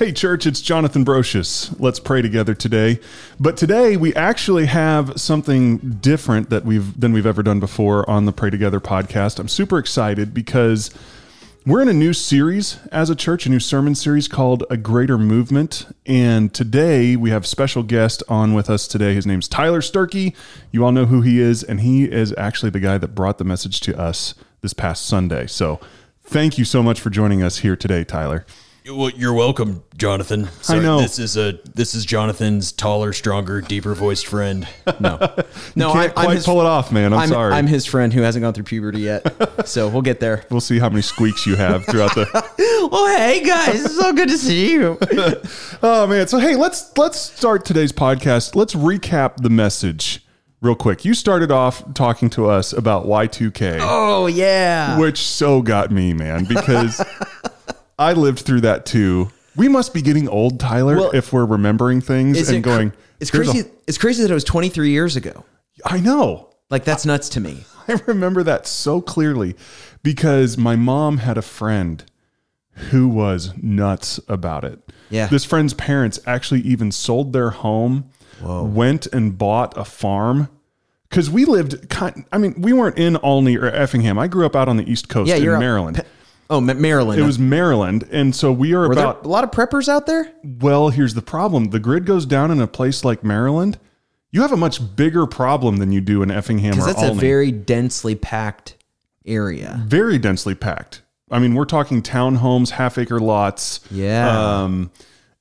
Hey, church, it's Jonathan Brocious. Let's pray together today. But today we actually have something different that we've than we've ever done before on the Pray Together podcast. I'm super excited because we're in a new series as a church, a new sermon series called A Greater Movement. And today we have special guest on with us today. His name's Tyler Sterchi. You all know who he is, and he is actually the guy that brought the message to us this past Sunday. So thank you so much for joining us here today, Tyler. Well, you're welcome, Jonathan. I know. this is a this is Jonathan's taller, stronger, deeper voiced friend. No, No, I Can't quite pull it off, man. I'm, I'm, sorry. I'm his friend who hasn't gone through puberty yet, so we'll get there. we'll see how many squeaks you have throughout the. Oh, hey guys, it's so good to see you. Oh man! So hey, let's let's start today's podcast. Let's recap the message real quick. You started off talking to us about Y2K. Oh yeah, which so got me, man, because I lived through that too. We must be getting old, Tyler, Well, if we're remembering things and going. It's "There's a- crazy. it's crazy that it was 23 years ago. I know. Like that's nuts to me. I remember that so clearly because my mom had a friend who was nuts about it. Yeah. This friend's parents actually even sold their home, went and bought a farm. Because we lived, kind, I mean, we weren't in Olney or Effingham. I grew up out on the East Coast Yeah, in you're Maryland. Oh, Maryland. It was Maryland. And so we are Were there about a lot of preppers out there? Well, here's the problem. The grid goes down in a place like Maryland. You have a much bigger problem than you do in Effingham or Because that's Olney. a very densely packed area. very densely packed. I mean, we're talking townhomes, half acre lots, Yeah. um,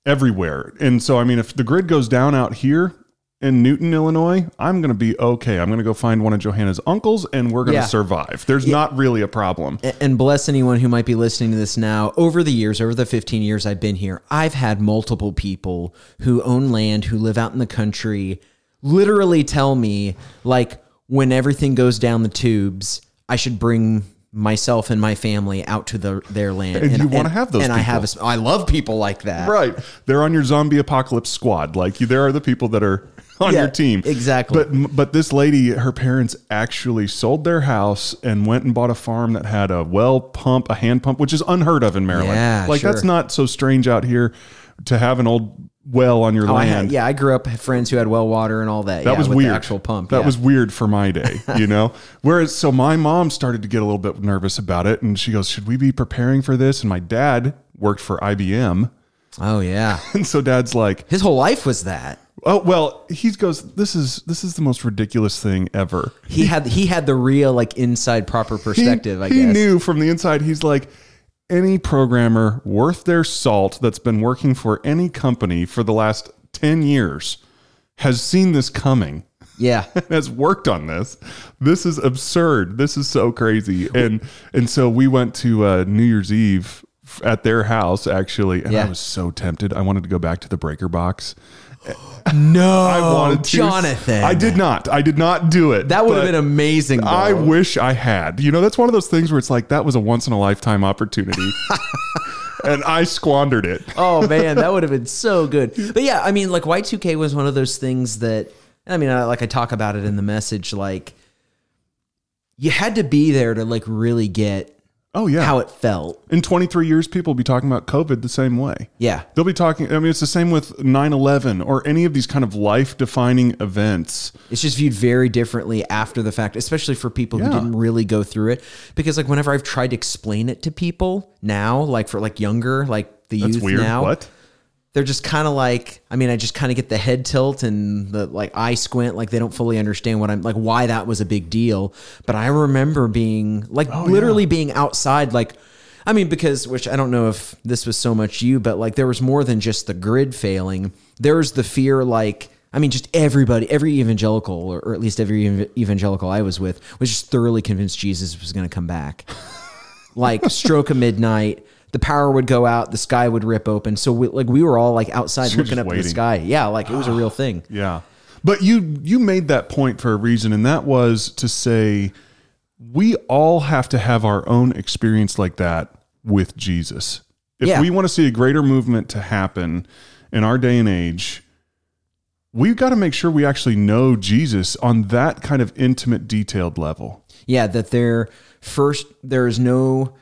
everywhere. And so, I mean, if the grid goes down out here in Newton, Illinois, I'm going to be okay. I'm going to go find one of Johanna's uncles and we're going to Yeah. survive. There's not really a problem. And bless anyone who might be listening to this now. Over the years, over the 15 years I've been here, I've had multiple people who own land, who live out in the country, literally tell me, like, when everything goes down the tubes, I should bring myself and my family out to the, their land. And you wanna have those And I have, a, people. I love people like that. Right. They're on your zombie apocalypse squad. Like you, there are the people that are on Yeah, your team. exactly. But but this lady, her parents actually sold their house and went and bought a farm that had a well pump, a hand pump, which is unheard of in Maryland. Yeah, like that's not so strange out here to have an old well on your Oh, I land. had, yeah, I grew up with friends who had well water and all that. That yeah, was with weird. The actual pump. That yeah. was weird for my day, you know. Whereas, so my mom started to get a little bit nervous about it, and she goes, "Should we be preparing for this?" And my dad worked for IBM, Oh yeah, and so dad's like, his whole life was that. Oh well, he goes. This is this is the most ridiculous thing ever. He had he had the real like inside proper He, perspective. I he knew from the inside. He's like any programmer worth their salt that's been working for any company for the last ten years has seen this coming. Yeah. Has worked on this. This is absurd. This is so crazy. And and so we went to uh, New Year's Eve at their house actually, and I was so tempted. I wanted to go back to the breaker box. No, I wanted to. Jonathan. I did not. I did not do it. That would have been amazing. Though. I wish I had. You know, that's one of those things where it's like that was a once in a lifetime opportunity. and I squandered it. oh man, that would have been so good. But yeah, I mean, like Y2K was one of those things that I mean, I, like I talk about it in the message. Like you had to be there to like really get Oh yeah. how it felt. In 23 years people will be talking about COVID the same way. Yeah. They'll be talking I mean it's the same with 9/11 or any of these kind of life-defining events. It's just viewed very differently after the fact, especially for people Yeah. who didn't really go through it. Because like whenever I've tried to explain it to people now, like for like younger, like the That's youth weird. now, What? They're just kind of like i mean i just kind of get the head tilt and the like eye squint like they don't fully understand what i'm like why that was a big deal. But i remember being like Oh, literally being outside like i mean because which i don't know if this was so much you but like there was more than just the grid failing. There was the fear like I mean, just everybody, every evangelical, or, or at least every ev- evangelical I was with, was just thoroughly convinced Jesus was going to come back. Like stroke of midnight the power would go out the sky would rip open so we, like we were all like outside You're looking up at the sky yeah like it was a real thing Yeah. But you you made that point for a reason and that was to say we all have to have our own experience like that with Jesus. If Yeah. we want to see a greater movement to happen in our day and age, we've got to make sure we actually know Jesus on that kind of intimate detailed level. yeah that there first there is no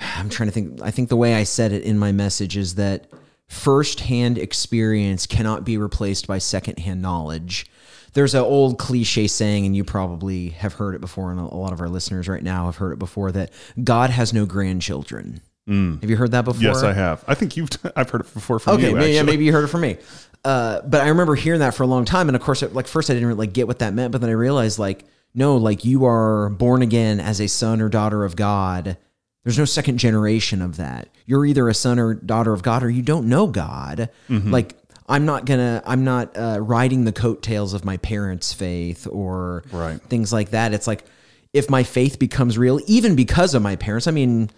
i'm trying to think i think the way i said it in my message is that firsthand experience cannot be replaced by secondhand knowledge. There's an old cliche saying, and you probably have heard it before, and a lot of our listeners right now have heard it before that God has no grandchildren. Have you heard that before? Yes, I have. I think you've. I've heard it before from Okay, you. maybe, yeah, maybe you heard it from me. Uh, but I remember hearing that for a long time, and of course, it, like first I didn't really like get what that meant, but then I realized like no, like you are born again as a son or daughter of God. There's no second generation of that. You're either a son or daughter of God, or you don't know God. Mm-hmm. Like I'm not gonna, I'm not uh, riding the coattails of my parents' faith or Right. things like that. It's like if my faith becomes real, even because of my parents. I mean,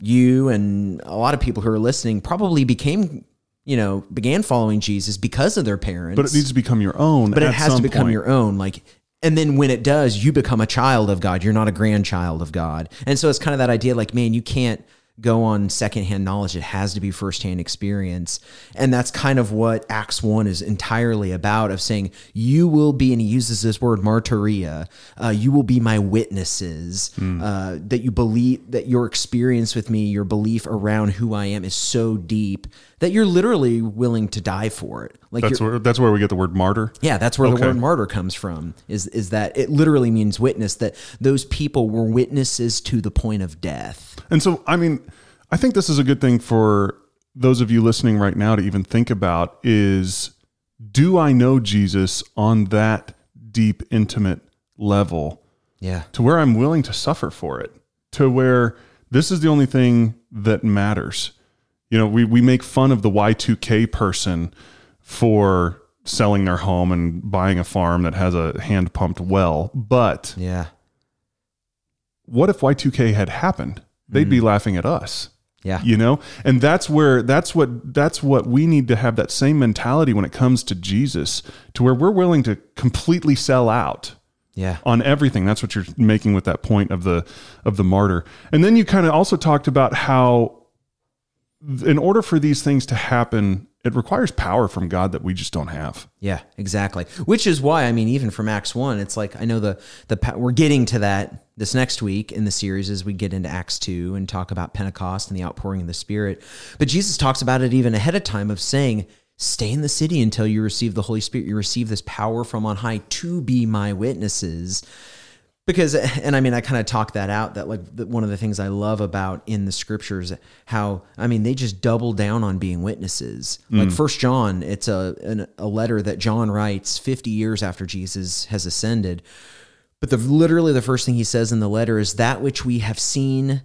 you and a lot of people who are listening probably became, you know, began following Jesus because of their parents. but it needs to become your own. But it has to become point. your own. Like, and then when it does, you become a child of God. You're not a grandchild of God. And so it's kind of that idea like, man, you can't go on secondhand knowledge. It has to be firsthand experience. And that's kind of what Acts 1 is entirely about of saying, you will be, and he uses this word martyria, uh, you will be my witnesses, uh, that you believe, that your experience with me, your belief around who I am is so deep that you're literally willing to die for it. Like That's where that's where we get the word martyr. yeah, that's where Okay. the word martyr comes from. Is is that it literally means witness that those people were witnesses to the point of death. And so, I mean, I think this is a good thing for those of you listening right now to even think about is do I know Jesus on that deep, intimate level Yeah. to where I'm willing to suffer for it, to where this is the only thing that matters. You know, we, we make fun of the Y2K person for selling their home and buying a farm that has a hand pumped well. But Yeah. what if Y2K had happened? They'd be mm. laughing at us Yeah. you know and that's where that's what that's what we need to have that same mentality when it comes to jesus to where we're willing to completely sell out Yeah. on everything that's what you're making with that point of the of the martyr and then you kind of also talked about how in order for these things to happen it requires power from god that we just don't have Yeah, exactly. Which is why I mean, even from Acts one, it's like I know the the we're getting to that this next week in the series as we get into Acts two and talk about Pentecost and the outpouring of the Spirit. But Jesus talks about it even ahead of time of saying, "Stay in the city until you receive the Holy Spirit. You receive this power from on high to be my witnesses." Because and i mean i kind of talk that out that like the, one of the things i love about in the scriptures how i mean they just double down on being witnesses. Like mm. first john it's a an, a letter that john writes 50 years after jesus has ascended. But the literally the first thing he says in the letter is that which we have seen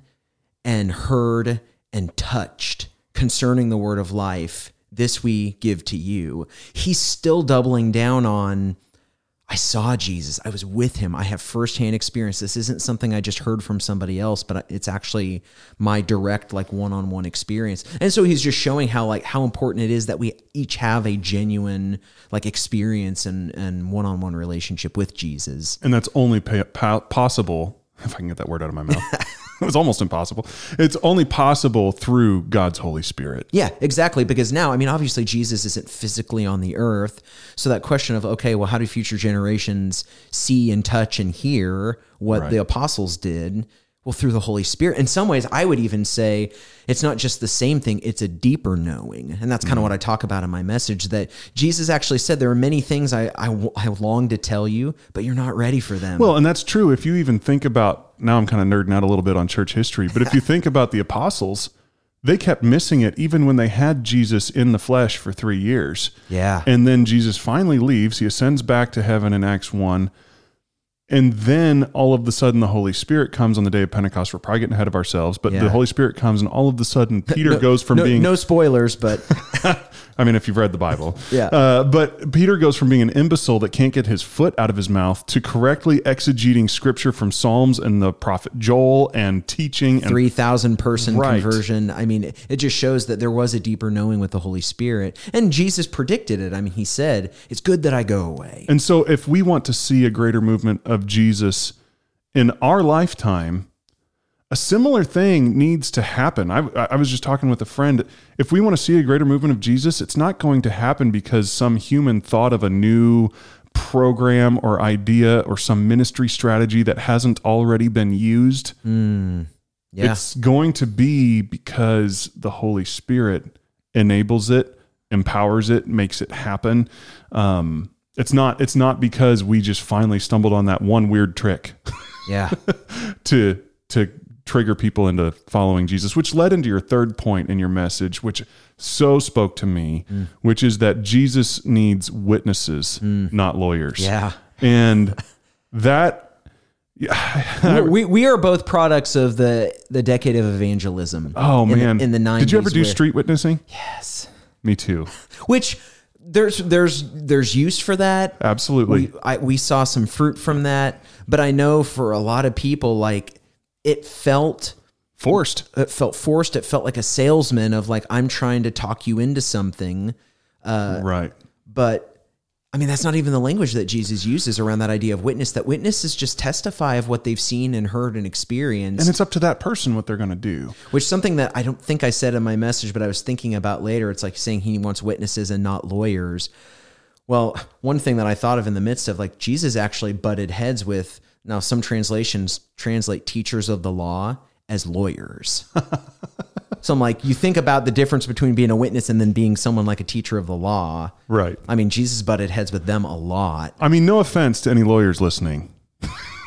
and heard and touched concerning the word of life this we give to you. He's still doubling down on I saw Jesus. I was with him. I have firsthand experience. This isn't something I just heard from somebody else, but it's actually my direct, like one-on-one experience. And so he's just showing how, like, how important it is that we each have a genuine, like, experience and and one-on-one relationship with Jesus. and that's only pa- possible if i can get that word out of my mouth it was almost impossible it's only possible through god's holy spirit Yeah, exactly. Because now, I mean, obviously, Jesus isn't physically on the earth. So that question of, okay, well, how do future generations see and touch and hear what Right. the apostles did? Well, through the Holy Spirit. In some ways, I would even say it's not just the same thing, it's a deeper knowing. And that's kind of mm. what I talk about in my message that Jesus actually said, There are many things I, I, I long to tell you, but you're not ready for them. Well, and that's true. If you even think about now, I'm kind of nerding out a little bit on church history, but if you think about the apostles, they kept missing it even when they had Jesus in the flesh for three years. yeah. And then Jesus finally leaves. He ascends back to heaven in Acts 1. And then all of the sudden, the Holy Spirit comes on the day of Pentecost. We're probably getting ahead of ourselves, but Yeah. the Holy Spirit comes, and all of the sudden, Peter No- goes from no, being no spoilers, but I mean, if you've read the Bible. Yeah. Uh, but Peter goes from being an imbecile that can't get his foot out of his mouth to correctly exegeting scripture from Psalms and the prophet Joel and teaching. And 3,000 person Right. conversion. I mean, it just shows that there was a deeper knowing with the Holy Spirit. And Jesus predicted it. I mean, he said, It's good that I go away. and so, if we want to see a greater movement of Jesus in our lifetime, a similar thing needs to happen. I, I was just talking with a friend. If we want to see a greater movement of Jesus, it's not going to happen because some human thought of a new program or idea or some ministry strategy that hasn't already been used. Yeah. It's going to be because the Holy Spirit enables it, empowers it, makes it happen. Um, it's not it's not because we just finally stumbled on that one weird trick Yeah. to to trigger people into following Jesus, which led into your third point in your message, which so spoke to me, mm. which is that Jesus needs witnesses, mm. not lawyers. Yeah. And that we we are both products of the the decade of evangelism. oh in the- man. in the 90s. Did you ever do where- street witnessing? Yes. Me too. Which there's there's there's use for that. Absolutely. We I, we saw some fruit from that, but I know for a lot of people like it felt Forced. it felt forced. It felt like a salesman of like I'm trying to talk you into something. Uh, right. But I mean, that's not even the language that Jesus uses around that idea of witness. That witnesses just testify of what they've seen and heard and experienced. And it's up to that person what they're going to do. which something that I don't think I said in my message, but I was thinking about later. It's like saying he wants witnesses and not lawyers. Well, one thing that I thought of in the midst of like Jesus actually butted heads with now some translations translate teachers of the law as lawyers. so I'm like, you think about the difference between being a witness and then being someone like a teacher of the law. Right. I mean, Jesus butted heads with them a lot. I mean, no offense to any lawyers listening.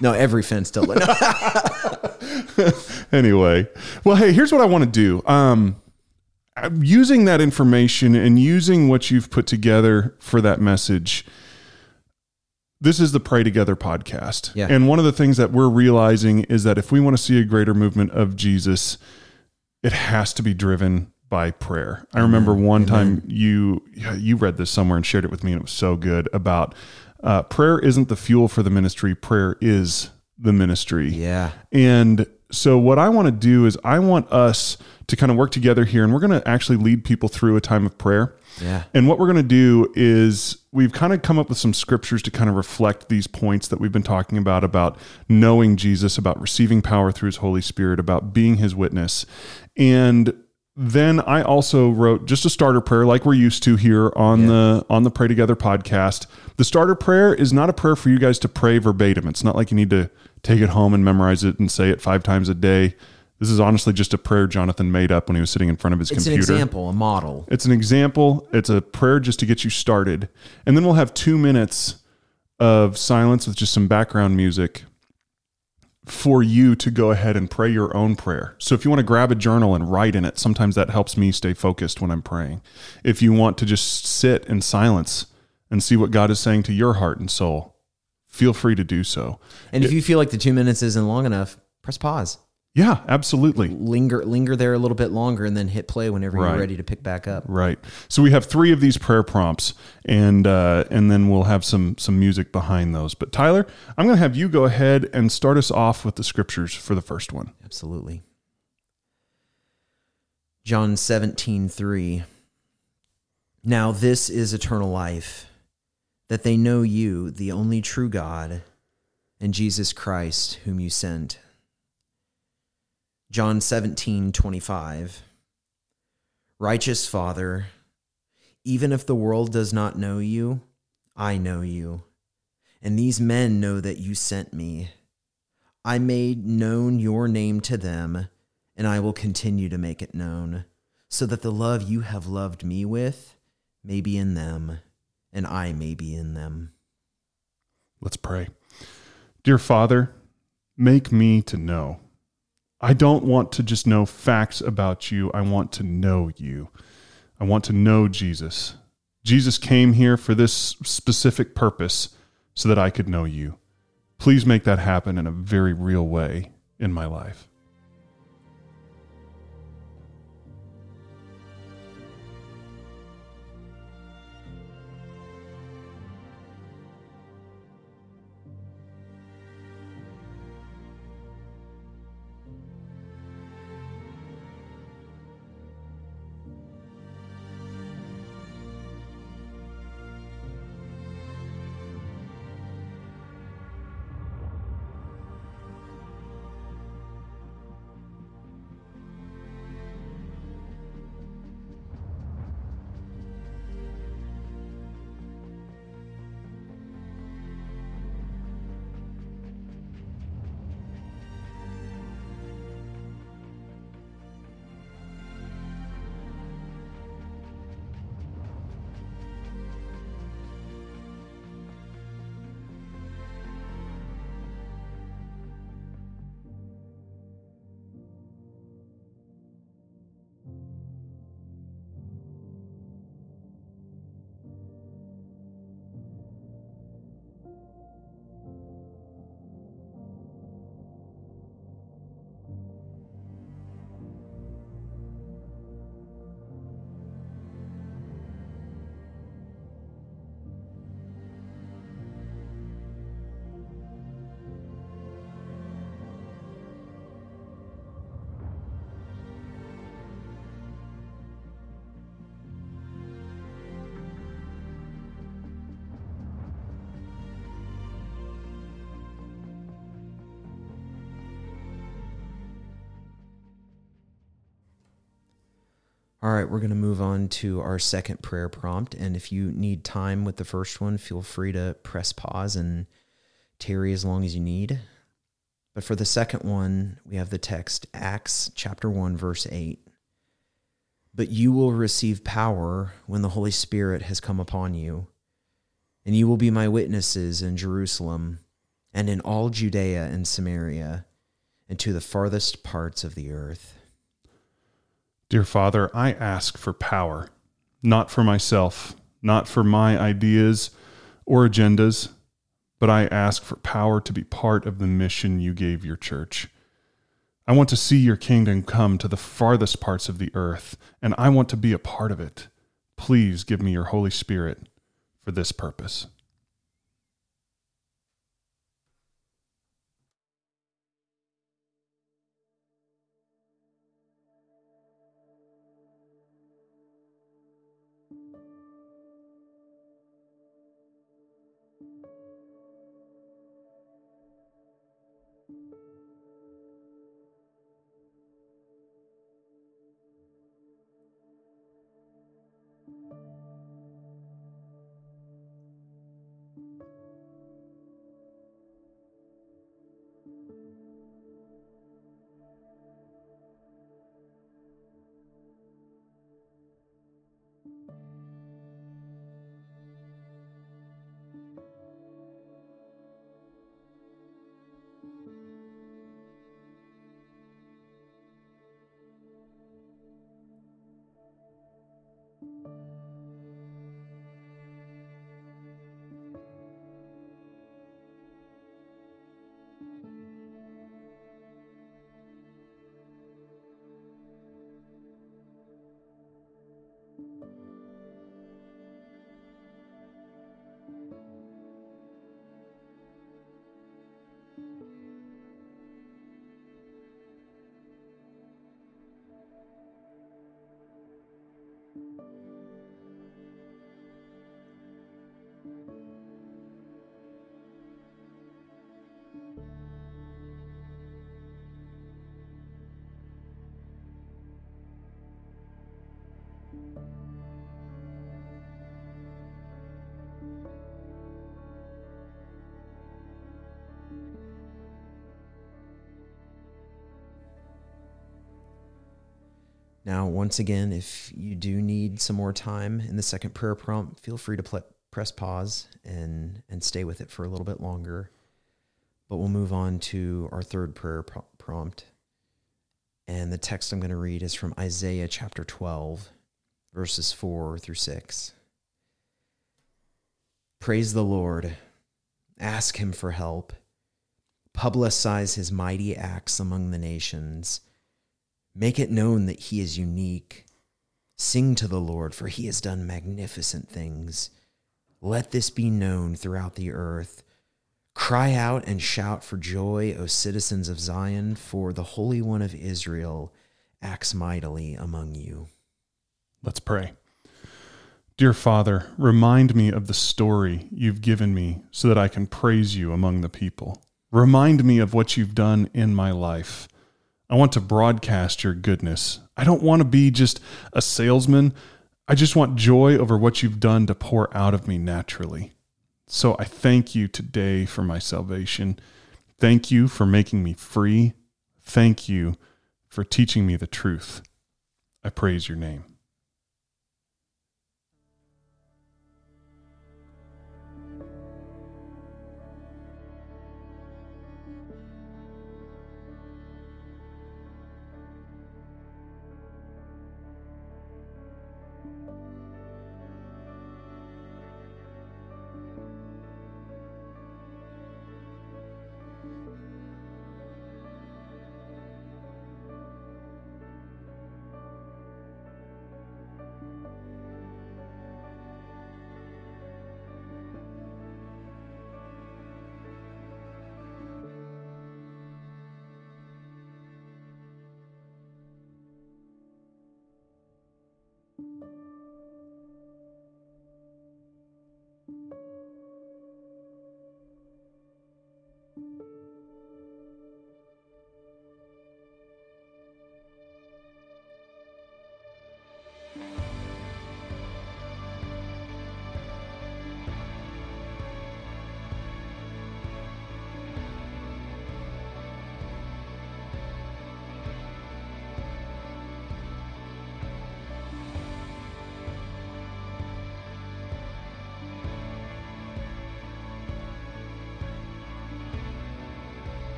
No, every fence still. No, anyway, well, hey, here's what I want to do. Um, using that information and using what you've put together for that message. This is the Pray Together podcast. Yeah. And one of the things that we're realizing is that if we want to see a greater movement of Jesus, it has to be driven by prayer. I remember one time you you read this somewhere and shared it with me, and it was so good about uh, prayer isn't the fuel for the ministry. Prayer is the ministry. yeah. And so, what I want to do is, I want us to kind of work together here, and we're going to actually lead people through a time of prayer. Yeah. And what we're going to do is, we've kind of come up with some scriptures to kind of reflect these points that we've been talking about about knowing Jesus, about receiving power through his Holy Spirit, about being his witness. And then I also wrote just a starter prayer like we're used to here on the on the Pray Together podcast. The starter prayer is not a prayer for you guys to pray verbatim. It's not like you need to take it home and memorize it and say it 5 times a day. This is honestly just a prayer Jonathan made up when he was sitting in front of his It's an computer. example, a model. It's an example. It's a prayer just to get you started. And then we'll have two minutes of silence with just some background music for you to go ahead and pray your own prayer. So if you want to grab a journal and write in it, sometimes that helps me stay focused when I'm praying. If you want to just sit in silence and see what God is saying to your heart and soul, feel free to do so. And if you feel like the two minutes isn't long enough, press pause. Yeah, absolutely. Linger, linger there a little bit longer, and then hit play whenever Right. you're ready to pick back up. Right. So we have three of these prayer prompts, and uh, and then we'll have some some music behind those. But Tyler, I'm going to have you go ahead and start us off with the scriptures for the first one. Absolutely. John 17:3 Now this is eternal life, that they know you, the only true God, and Jesus Christ, whom you sent. John 17, 25. Righteous Father, even if the world does not know you, I know you, and these men know that you sent me. I made known your name to them, and I will continue to make it known, so that the love you have loved me with may be in them, and I may be in them. Let's pray. Dear Father, make me to know. I don't want to just know facts about you. I want to know you. I want to know Jesus. Jesus came here for this specific purpose so that I could know you. Please make that happen in a very real way in my life. All right, we're going to move on to our second prayer prompt. And if you need time with the first one, feel free to press pause and tarry as long as you need. But for the second one, we have the text Acts chapter 1, verse 8. But you will receive power when the Holy Spirit has come upon you, and you will be my witnesses in Jerusalem and in all Judea and Samaria and to the farthest parts of the earth. Dear Father, I ask for power, not for myself, not for my ideas or agendas, but I ask for power to be part of the mission you gave your church. I want to see your kingdom come to the farthest parts of the earth, and I want to be a part of it. Please give me your Holy Spirit for this purpose. Now, once again, if you do need some more time in the second prayer prompt, feel free to pl- press pause and and stay with it for a little bit longer. But we'll move on to our third prayer pro- prompt. And the text I'm going to read is from Isaiah chapter 12, verses 4 through 6. Praise the Lord. Ask him for help. Publicize his mighty acts among the nations Make it known that he is unique. Sing to the Lord, for he has done magnificent things. Let this be known throughout the earth. Cry out and shout for joy, O citizens of Zion, for the Holy One of Israel acts mightily among you. Let's pray. Dear Father, remind me of the story you've given me so that I can praise you among the people. Remind me of what you've done in my life. I want to broadcast your goodness. I don't want to be just a salesman. I just want joy over what you've done to pour out of me naturally. So I thank you today for my salvation. Thank you for making me free. Thank you for teaching me the truth. I praise your name.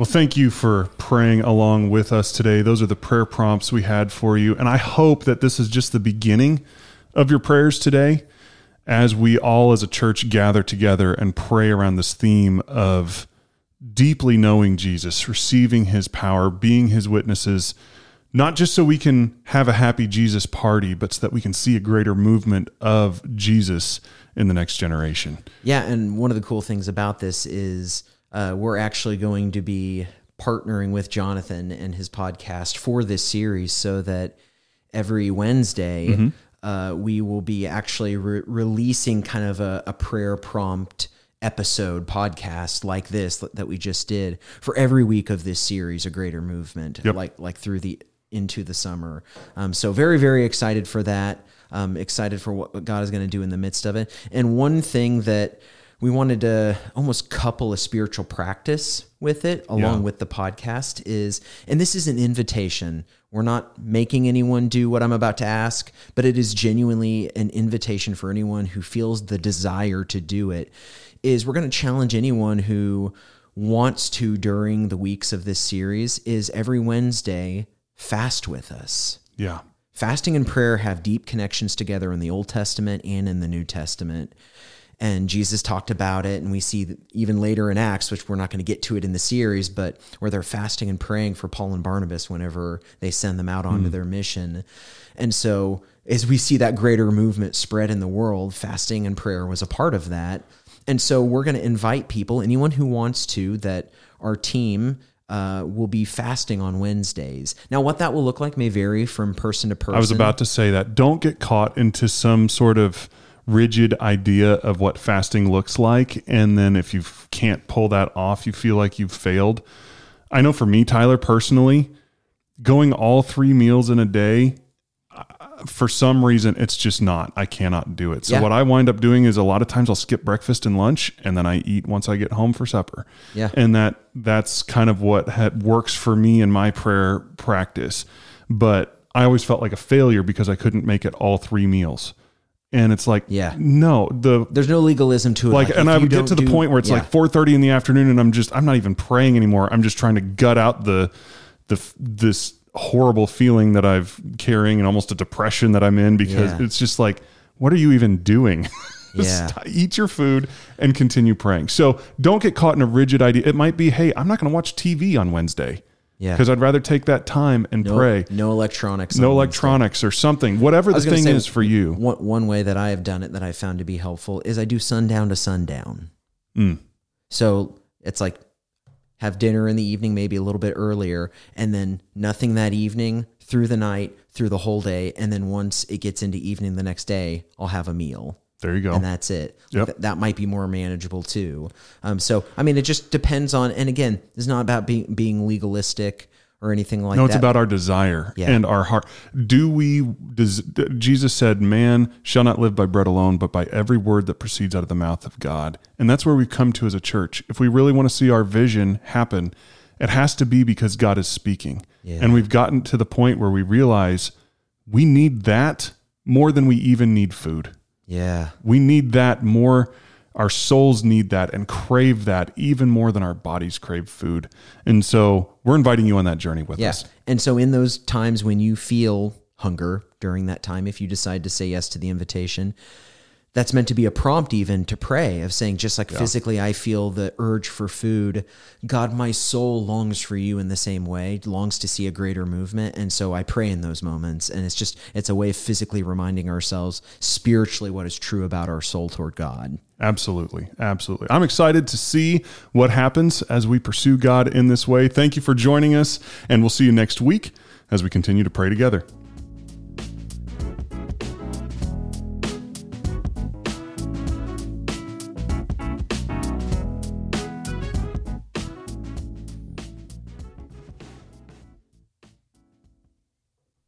Well, thank you for praying along with us today. Those are the prayer prompts we had for you. And I hope that this is just the beginning of your prayers today as we all as a church gather together and pray around this theme of deeply knowing Jesus, receiving his power, being his witnesses, not just so we can have a happy Jesus party, but so that we can see a greater movement of Jesus in the next generation. Yeah, and one of the cool things about this is uh, we're actually going to be partnering with Jonathan and his podcast for this series so that every Wednesday Mm-hmm. uh, we will be actually re- releasing kind of a, a prayer prompt episode podcast like this that we just did for every week of this series a greater movement Yep. like like through the into the summer um, so very very excited for that um, excited for what, what god is going to do in the midst of it and one thing that we wanted to almost couple a spiritual practice with it along Yeah. with the podcast is and this is an invitation we're not making anyone do what i'm about to ask but it is genuinely an invitation for anyone who feels the desire to do it is we're going to challenge anyone who wants to during the weeks of this series is every wednesday fast with us Yeah. Fasting and prayer have deep connections together in the Old Testament and in the New Testament. And Jesus talked about it, and we see even later in Acts, which we're not going to get to it in the series, but where they're fasting and praying for Paul and Barnabas whenever they send them out onto their mission. And so, as we see that greater movement spread in the world, fasting and prayer was a part of that. And so, we're going to invite people, anyone who wants to, that our team uh, will be fasting on Wednesdays. Now, what that will look like may vary from person to person. I was about to say that. Don't get caught into some sort of rigid idea of what fasting looks like. And then if you can't pull that off, you feel like you've failed. I know for me, Tyler, personally, going all three meals in a day, uh, for some reason, it's just not. I cannot do it. So, Yeah. what I wind up doing is a lot of times I'll skip breakfast and lunch and then I eat once I get home for supper. Yeah. And that that's kind of what had, works for me in my prayer practice. But I always felt like a failure because I couldn't make it all three meals. And it's like, Yeah. no, the There's no legalism to it. like, and I would get to the do- point where it's yeah. like 4:30 in the afternoon, and I'm just, I'm not even praying anymore. I'm just trying to gut out the, the this horrible feeling that I've carrying and almost a depression that I'm in because Yeah. it's just like, what are you even doing? Yeah. Just Eat your food and continue praying. So don't get caught in a rigid idea. It might be, hey, I'm not going to watch TV on Wednesday. Yeah. Because I'd rather take that time and no, pray. no electronics. No electronics or something. Whatever the thing say, is for you. One, one way that I have done it that I found to be helpful is I do sundown to sundown. Mm. So it's like have dinner in the evening, maybe a little bit earlier, and then nothing that evening through the night, through the whole day. And then once it gets into evening the next day, I'll have a meal. There you go. and that's it. Yep. Th- that might be more manageable too. Um, so I mean, it just depends on. And again, it's not about being being legalistic or anything like that. No, that. it's about our desire Yeah. and our heart. Do we? Does Jesus said, "Man shall not live by bread alone, but by every word that proceeds out of the mouth of God." And that's where we've come to as a church. If we really want to see our vision happen, it has to be because God is speaking. Yeah. And we've gotten to the point where we realize we need that more than we even need food. Yeah, We need that more. Our souls need that and crave that even more than our bodies crave food. And so we're inviting you on that journey with yeah. us. And so in those times when you feel hunger during that time, if you decide to say yes to the invitation. That's meant to be a prompt, even to pray, of saying, just like physically, I feel the urge for food. God, my soul longs for you in the same way, longs to see a greater movement. And so I pray in those moments. And it's just, it's a way of physically reminding ourselves spiritually what is true about our soul toward God. Absolutely. Absolutely. I'm excited to see what happens as we pursue God in this way. Thank you for joining us, and we'll see you next week as we continue to pray together.